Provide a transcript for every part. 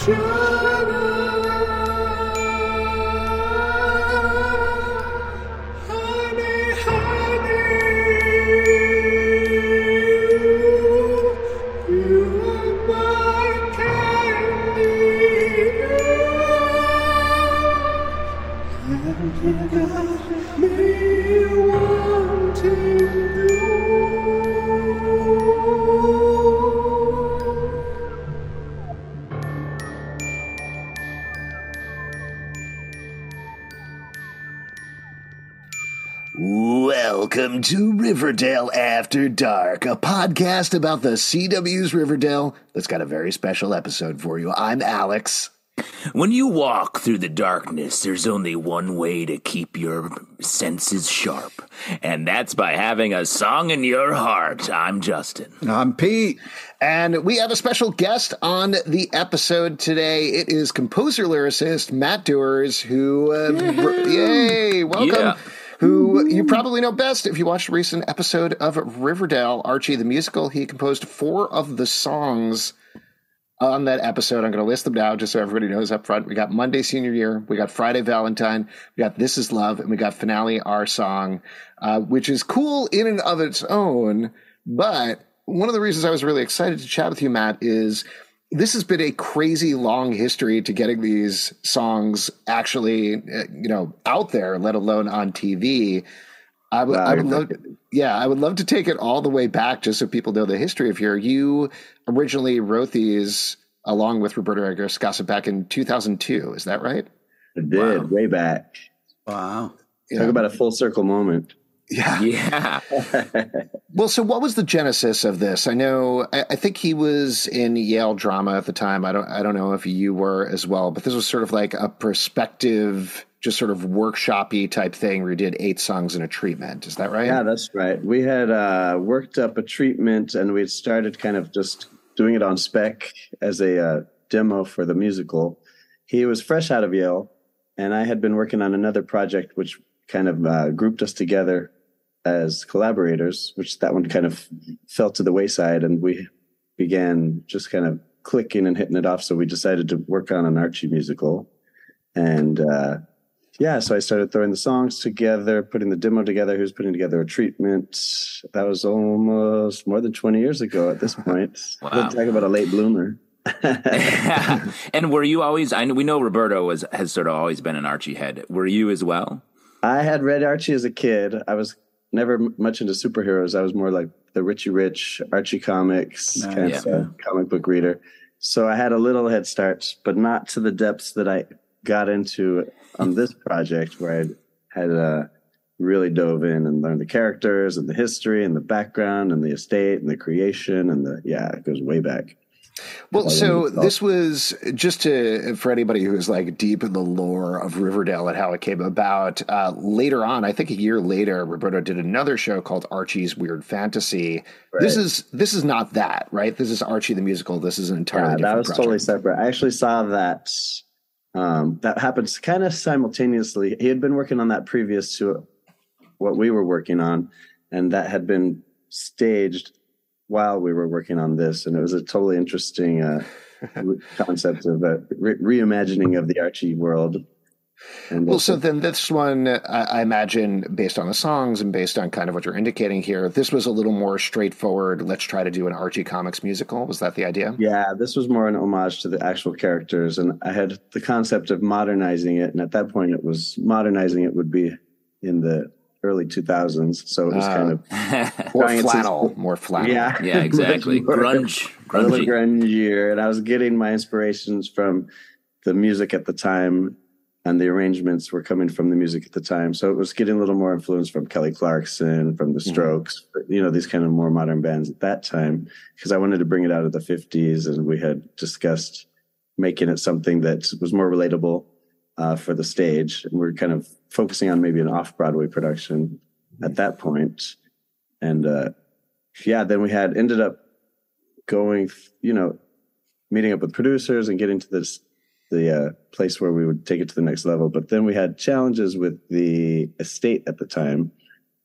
Shabbat. Welcome to Riverdale After Dark, a podcast about the CW's Riverdale that's got a very special episode for you. I'm Alex. When you walk through the darkness, there's only one way to keep your senses sharp, and that's by having a song in your heart. I'm Justin. I'm Pete. And we have a special guest on the episode today. It is composer lyricist Matt Doers, who, uh, yay, welcome. Yeah. Who you probably know best if you watched a recent episode of Riverdale, Archie the Musical. He composed four of the songs on that episode. I'm going to list them now just so everybody knows up front. We got Monday Senior Year, we got Friday Valentine, we got This Is Love, and we got Finale Our Song, uh, which is cool in and of its own. But one of the reasons I was really excited to chat with you, Matt, is this has been a crazy long history to getting these songs actually, uh, you know, out there, let alone on TV. I would, Wow, I would you're love, yeah, I would love to take it all the way back, just so people know the history of here. You originally wrote these along with Roberto Aguirre-Sacasa back in 2002. Is that right? I did Wow. way back. Wow. Yeah. Talk about a full circle moment. Yeah. Yeah. Well, so what was the genesis of this? I know, I, I think he was in Yale drama at the time. I don't, I don't know if you were as well, but this was sort of like a perspective, just sort of workshoppy type thing where you did eight songs in a treatment. Is that right? yeah, that's right. We had uh, worked up a treatment and we had started kind of just doing it on spec as a uh, demo for the musical. He was fresh out of Yale, and I had been working on another project which kind of uh, grouped us together as collaborators, which that one kind of fell to the wayside, and we began just kind of clicking and hitting it off. So we decided to work on an Archie musical, and uh, yeah, so I started throwing the songs together, putting the demo together. Who's putting together a treatment. That was almost more than twenty years ago at this point. Wow. Talk about a late bloomer. and were you always? I know we know Roberto was has sort of always been an Archie head. Were you as well? I had read Archie as a kid. I was never much into superheroes. I was more like the Richie Rich, Archie comics Nice. kind of Yeah. uh, comic book reader. So I had a little head start, but not to the depths that I got into on this project, where I had uh, really dove in and learned the characters and the history and the background and the estate and the creation and the yeah, it goes way back. Well, so this was just to for anybody who is like deep in the lore of Riverdale and how it came about. Uh, later on, I think a year later, Roberto did another show called Archie's Weird Fantasy. This is this is not that, right? This is Archie the musical. This is an entirely Yeah, different that was project. totally separate. I actually saw that um, that happens kind of simultaneously. He had been working on that previous to what we were working on, and that had been staged while we were working on this, and it was a totally interesting uh, concept of a re- reimagining of the Archie world. And Well, so then this one, I, I imagine, based on the songs and based on kind of what you're indicating here, this was a little more straightforward. Let's try to do an Archie comics musical. Was that the idea? Yeah, this was more an homage to the actual characters, and I had the concept of modernizing it. And at that point, it was modernizing it would be in the early 2000s. So it was Uh, kind of More flannel, more flannel. yeah, yeah, exactly. More- Grunge, a little grungy. grungier. And I was getting my inspirations from the music at the time, and the arrangements were coming from the music at the time. So it was getting a little more influence from Kelly Clarkson, from the Mhm. Strokes, you know, these kind of more modern bands at that time, because I wanted to bring it out of the 50s, and we had discussed making it something that was more relatable uh, for the stage. And we're kind of focusing on maybe an off Broadway production at that point. And uh, yeah, then we had ended up going, you know, meeting up with producers and getting to this the uh, place where we would take it to the next level. But then we had challenges with the estate at the time,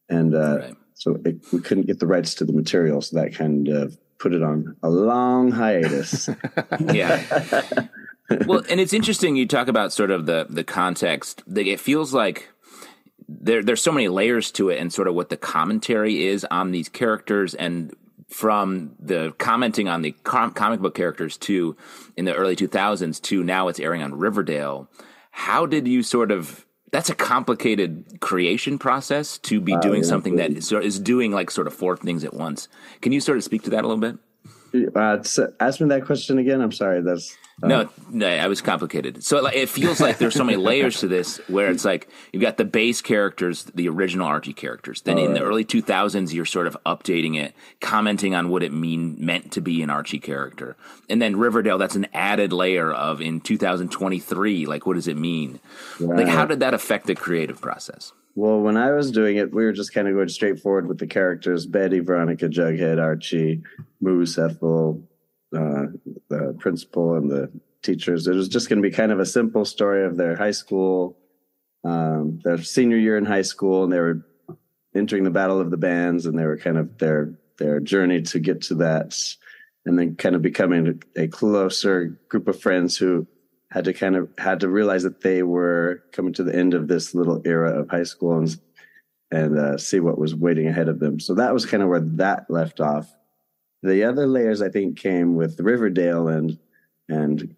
and uh, Right. so it, we couldn't get the rights to the material. So that kind of put it on a long hiatus. Yeah. well, and it's interesting you talk about sort of the the context. It feels like there there's so many layers to it, and sort of what the commentary is on these characters, and from the commenting on the com- comic book characters to in the early 2000s to now it's airing on Riverdale. How did you sort of? That's a complicated creation process to be doing yeah, something that is, is doing like sort of four things at once. Can you sort of speak to that a little bit? Uh, ask me that question again. I'm sorry. That's uh, No, no, I was complicated. So like, it feels like there's so many layers to this, where it's like you've got the base characters, the original Archie characters. Then in the early 2000s, you're sort of updating it, commenting on what it mean meant to be an Archie character, and then Riverdale. That's an added layer of in 2023. Like, what does it mean? Like, how did that affect the creative process? Well, when I was doing it, we were just kind of going straight forward with the characters: Betty, Veronica, Jughead, Archie, Moose, Ethel, uh, the principal, and the teachers. It was just going to be kind of a simple story of their high school, um, their senior year in high school, and they were entering the battle of the bands, and they were kind of their their journey to get to that, and then kind of becoming a closer group of friends who had to kind of had to realize that they were coming to the end of this little era of high school and and uh, see what was waiting ahead of them. So that was kind of where that left off. The other layers I think came with Riverdale and and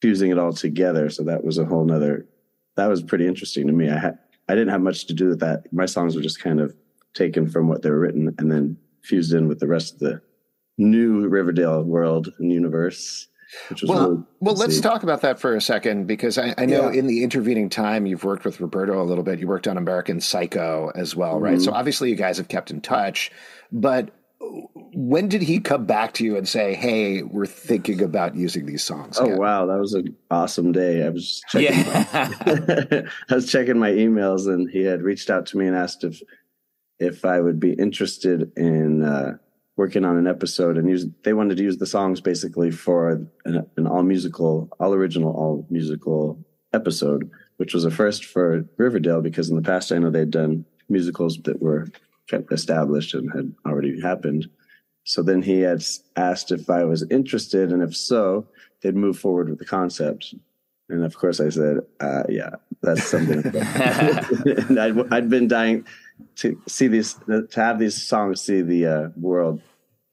fusing it all together. So that was a whole nother that was pretty interesting to me. I had I didn't have much to do with that. My songs were just kind of taken from what they were written and then fused in with the rest of the new Riverdale world and universe. Which was Well, really well, let's talk about that for a second because I, I know Yeah. in the intervening time you've worked with Roberto a little bit. You worked on American Psycho as well, right? Mm-hmm. So obviously you guys have kept in touch. But when did he come back to you and say, "Hey, we're thinking about using these songs"? Oh again? wow, that was an awesome day. I was checking Yeah. I was checking my emails and he had reached out to me and asked if if I would be interested in uh, working on an episode and use they wanted to use the songs basically for an, an all musical, all original, all musical episode, which was a first for Riverdale because in the past I know they'd done musicals that were established and had already happened. So then he had asked if I was interested, and if so, they'd move forward with the concept. And of course, I said, uh, "Yeah, that's something." and I'd, I'd been dying to see these, to have these songs see the uh, world,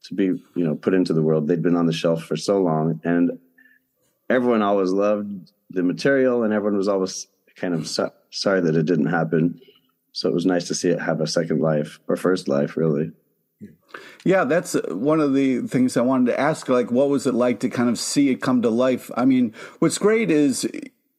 to be you know put into the world. They'd been on the shelf for so long, and everyone always loved the material, and everyone was always kind of so- sorry that it didn't happen. So it was nice to see it have a second life or first life, really. Yeah, that's one of the things I wanted to ask. Like, what was it like to kind of see it come to life? I mean, what's great is,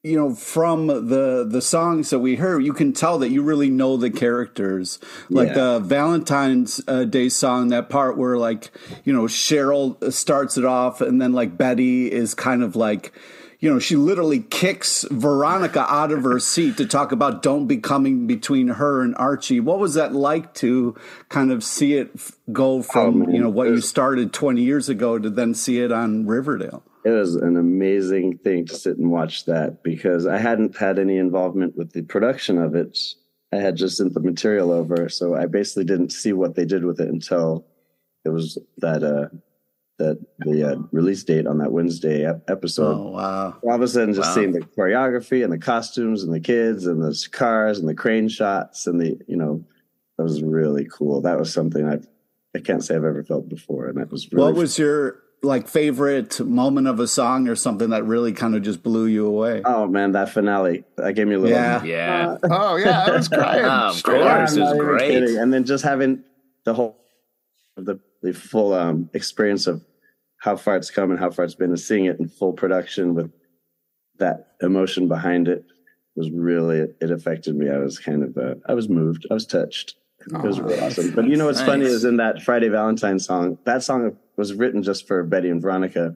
you know, from the the songs that we heard, you can tell that you really know the characters. Like Yeah. the Valentine's uh, Day song, that part where like, you know, Cheryl starts it off, and then like Betty is kind of like. You know, she literally kicks Veronica out of her seat to talk about don't be coming between her and Archie. What was that like to kind of see it f- go from, man. you know, what you started 20 years ago to then see it on Riverdale? It was an amazing thing to sit and watch that because I hadn't had any involvement with the production of it. I had just sent the material over, so I basically didn't see what they did with it until it was that uh that the uh, release date on that Wednesday ep- episode. Oh, wow. All of a sudden, just Wow. seeing the choreography and the costumes and the kids and the cars and the crane shots and the you know that was really cool. That was something I I can't say I've ever felt before, and that was really What was your like favorite moment of a song or something that really kind of just blew you away? Oh man, that finale that gave me a little. Yeah. Yeah. Oh yeah, I was crying. Oh, of course. I'm it was great. kidding. And then just having the whole the the full um, experience of how far it's come and how far it's been, and seeing it in full production with that emotion behind it was really it affected me. I was kind of uh, I was moved. I was touched. It was really awesome. But you know what's funny is in that Friday Valentine song, that song was written just for Betty and Veronica.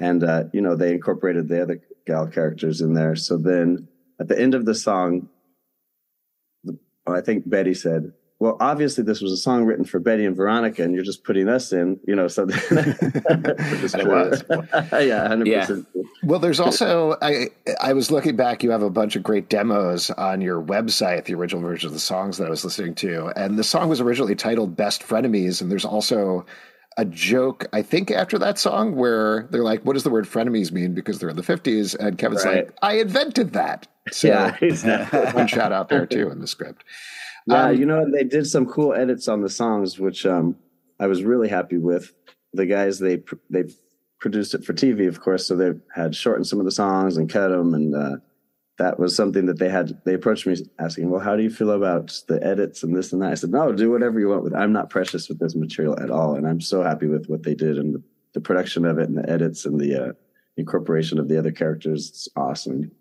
And uh, you know, they incorporated the other gal characters in there. So then at the end of the song, I think Betty said, "Well, obviously this was a song written for Betty and Veronica, and you're just putting us in, you know." So, It was. yeah, hundred Yeah. percent. Well, there's also I I was looking back. You have a bunch of great demos on your website, the original version of the songs that I was listening to, and the song was originally titled "Best Frenemies," and there's also a joke I think after that song where they're like, "What does the word frenemies mean?" Because they're in the 50s, and Kevin's Right. like, "I invented that." So Yeah, one shout out there too in the script. Yeah, Um, you know, they did some cool edits on the songs, which um, I was really happy with. The guys they pr- they produced it for TV, of course, so they had shortened some of the songs and cut them, and uh, that was something that they had. They approached me asking, "Well, how do you feel about the edits and this and that?" I said, "No, do whatever you want with. It. I'm not precious with this material at all, and I'm so happy with what they did and the, the production of it and the edits and the uh, incorporation of the other characters. It's awesome."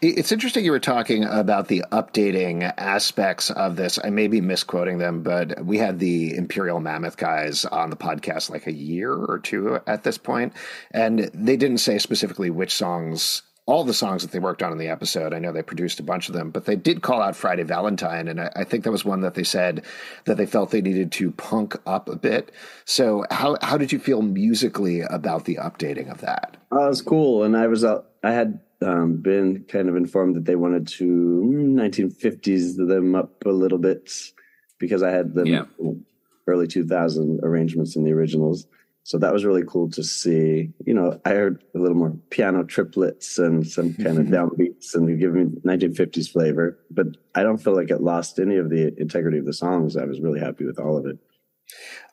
It's interesting you were talking about the updating aspects of this. I may be misquoting them, but we had the Imperial Mammoth guys on the podcast like a year or two at this point, and they didn't say specifically which songs. All the songs that they worked on in the episode, I know they produced a bunch of them, but they did call out Friday Valentine, and I, I think that was one that they said that they felt they needed to punk up a bit. So, how how did you feel musically about the updating of that? Oh, it was cool, and I was out. I had um, been kind of informed that they wanted to mm, 1950s them up a little bit because I had the Yeah. early 2000 arrangements in the originals. So that was really cool to see. You know, I heard a little more piano triplets and some kind of downbeats, and give me 1950s flavor. But I don't feel like it lost any of the integrity of the songs. I was really happy with all of it.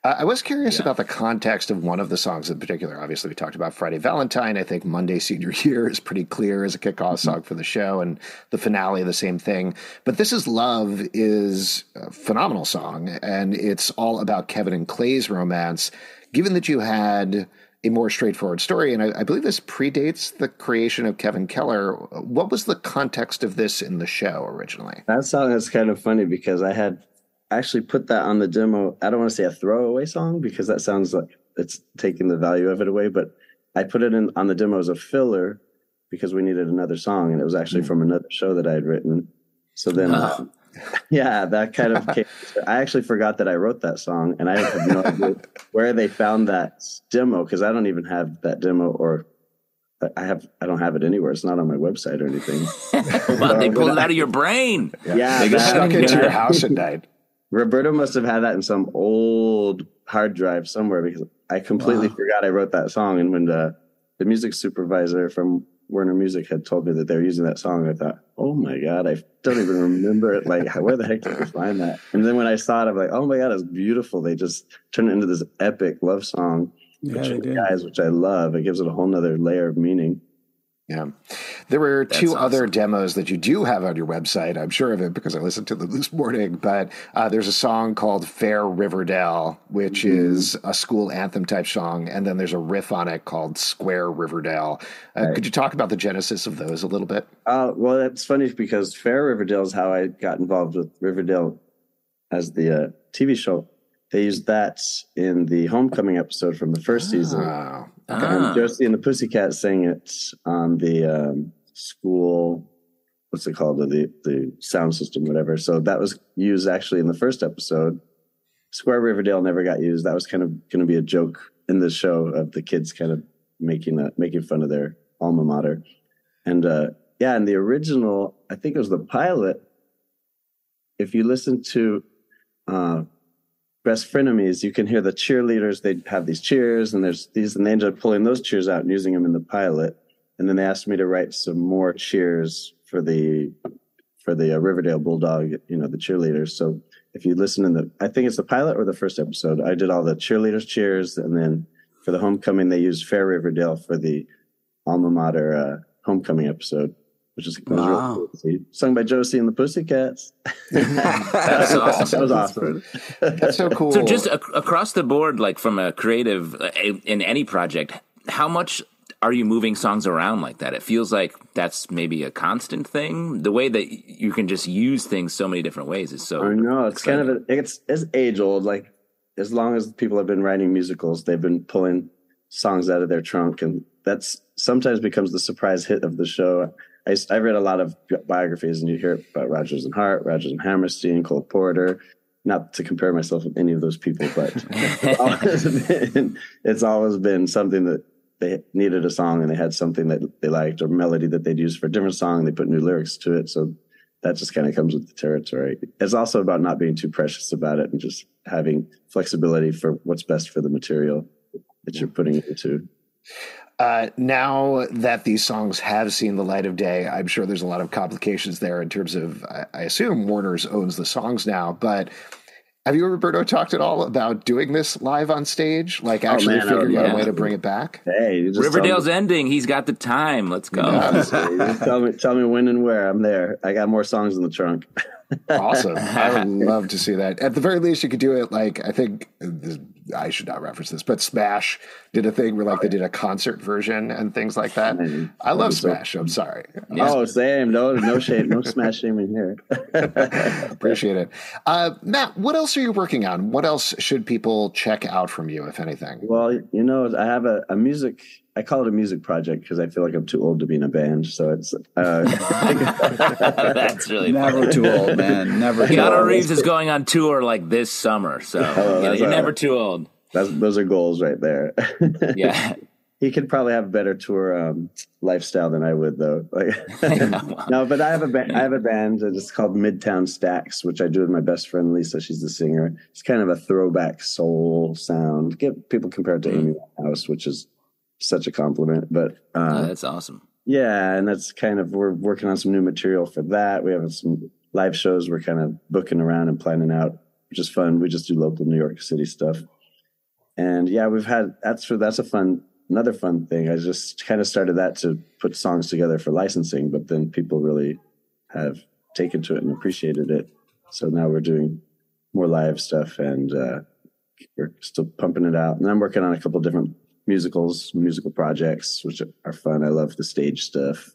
Uh, I was curious about the context of one of the songs in particular. Obviously, we talked about Friday Valentine. I think Monday Senior Year is pretty clear as a kickoff song for the show, and the finale, the same thing. But This Is Love is a phenomenal song, and it's all about Kevin and Clay's romance. Given that you had a more straightforward story, and I, I believe this predates the creation of Kevin Keller, what was the context of this in the show originally? That song is kind of funny because I had actually put that on the demo. I don't want to say a throwaway song because that sounds like it's taking the value of it away, but I put it in on the demo as a filler because we needed another song, and it was actually from another show that I had written. So then, uh, yeah, that kind of came. I actually forgot that I wrote that song, and I have no idea where they found that demo because I don't even have that demo or. I have I don't have it anywhere. It's not on my website or anything. Well, they pulled it out of your brain. Yeah, They got stuck into your house at night. Roberto must have had that in some old hard drive somewhere because I completely forgot I wrote that song. And when the, the music supervisor from Warner Music had told me that they were using that song, I thought, oh my God, I don't even remember it. Like, where the heck did I find that? And then when I saw it, I'm like, oh my God, it's beautiful. They just turned it into this epic love song, Yeah, which, guys, which I love. It gives it a whole nother layer of meaning. Yeah. There were two That's other demos that you do have on your website. I'm sure of it because I listened to them this morning. But uh, there's a song called Fair Riverdale, which Mm-hmm. is a school anthem type song. And then there's a riff on it called Square Riverdale. Uh, Could you talk about the genesis of those a little bit? Uh, well, that's funny because Fair Riverdale is how I got involved with Riverdale as the uh, TV show. They used that in the homecoming episode from the first season. Oh, And Ah. Josie and the Pussycat sang it on the um, school, what's it called? The, the sound system, whatever. So that was used actually in the first episode. Square Riverdale never got used. That was kind of going to be a joke in the show of the kids kind of making a, making fun of their alma mater. And uh, yeah, in the original, I think it was the pilot. If you listen to uh, Best Frenemies, you can hear the cheerleaders. They have these cheers, and there's these, and they ended up pulling those cheers out and using them in the pilot. And then they asked me to write some more cheers for the for the uh, Riverdale Bulldog, you know, the cheerleaders. So if you listen in the, I think it's the pilot or the first episode. I did all the cheerleaders cheers, and then for the homecoming, they used Fair Riverdale for the alma mater uh, homecoming episode, which is was really Wow. cool. Sung by Josie and the Pussycats. That's awesome. that was awesome. That's so cool. So just ac- across the board, like from a creative in any project, how much are you moving songs around like that? It feels like that's maybe a constant thing. The way that you can just use things so many different ways is so. I know it's kind of a, it's it's age old. Like as long as people have been writing musicals, they've been pulling songs out of their trunk, and that's sometimes becomes the surprise hit of the show. I I read a lot of biographies, and you hear about Rodgers and Hart, Rodgers and Hammerstein, Cole Porter. Not to compare myself with any of those people, but it's always been, it's always been something that they needed a song and they had something that they liked or melody that they'd use for a different song. And they put new lyrics to it, so that just kind of comes with the territory. It's also about not being too precious about it and just having flexibility for what's best for the material that you're putting it into. Uh, now that these songs have seen the light of day, I'm sure there's a lot of complications there in terms of, I, I assume Warner's owns the songs now, but have you, Roberto, talked at all about doing this live on stage? Like actually man, I would figuring out a way to to. bring it back? Hey, just Riverdale's ending. He's got the time. Let's go. honestly, tell me, tell me when and where. I'm there. I got more songs in the trunk. Awesome. I would love to see that. At the very least, you could do it like, I think, this, I should not reference this, but Smash did a thing where like they did a concert version and things like that. I love that'd be so- Smash. I'm sorry. Oh, same. No, no shame. No smash shaming here. Appreciate it. Uh, Matt, what else are you working on? What else should people check out from you, if anything? Well, you know, I have a, a music. I call it a music project because I feel like I'm too old to be in a band. So it's uh, That's really Never too old, man. Never too Keanu old. Reeves is going on tour like this summer, so you know, Oh, that's you're all never too old. that's, those are goals right there. Yeah. he could probably have a better tour um, lifestyle than I would, though. Like, no, but I have a ba- I have a band. and It's called Midtown Stacks, which I do with my best friend Lisa. She's the singer. It's kind of a throwback soul sound. Get people compare it to Amy House, which is such a compliment. But Oh, uh, that's awesome. yeah, and that's kind of we're working on some new material for that. We have some live shows we're kind of booking around and planning out, which is fun. We just do local New York City stuff. And yeah, we've had that's for that's a fun another fun thing. I just kind of started that to put songs together for licensing, but then people really have taken to it and appreciated it. So now we're doing more live stuff and uh, we're still pumping it out. And I'm working on a couple different musicals, musical projects, which are fun. I love the stage stuff.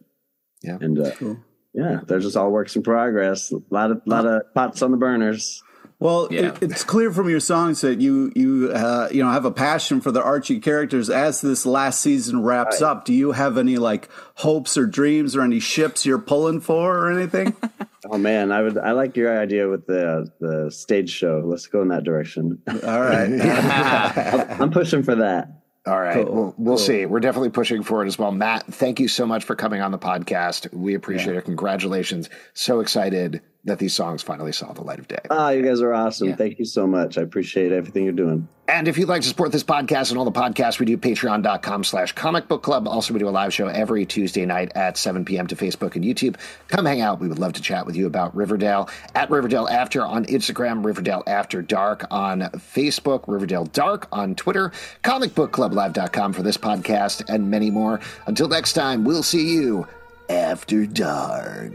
Yeah. And uh, Cool. yeah, they're just all works in progress. A lot of lot of pots on the burners. Well, Yeah. it, it's clear from your songs that you you uh, you know have a passion for the Archie characters. As this last season wraps up, do you have any like hopes or dreams or any ships you're pulling for or anything? Oh man, I would I like your idea with the the stage show. Let's go in that direction. All right. I'm pushing for that. All right. Cool. We'll, we'll see. We're definitely pushing for it as well. Matt, thank you so much for coming on the podcast. We appreciate it. Congratulations. So excited that these songs finally saw the light of day. Ah, you guys are awesome. Yeah. Thank you so much. I appreciate everything you're doing. And if you'd like to support this podcast and all the podcasts we do, patreon.com slash comic book club. Also, we do a live show every Tuesday night at 7 p.m. to Facebook and YouTube. Come hang out. We would love to chat with you about Riverdale at Riverdale After on Instagram, Riverdale After Dark on Facebook, Riverdale Dark on Twitter, comicbookclublive.com for this podcast and many more. Until next time, we'll see you after dark.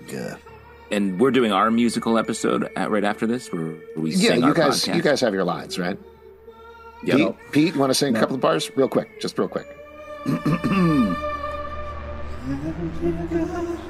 And we're doing our musical episode at, right after this, where we Yeah, sing you our guys, podcast. you guys have your lines, right? Yep. Pete, Pete, you want to sing a couple of bars, real quick, just real quick. Me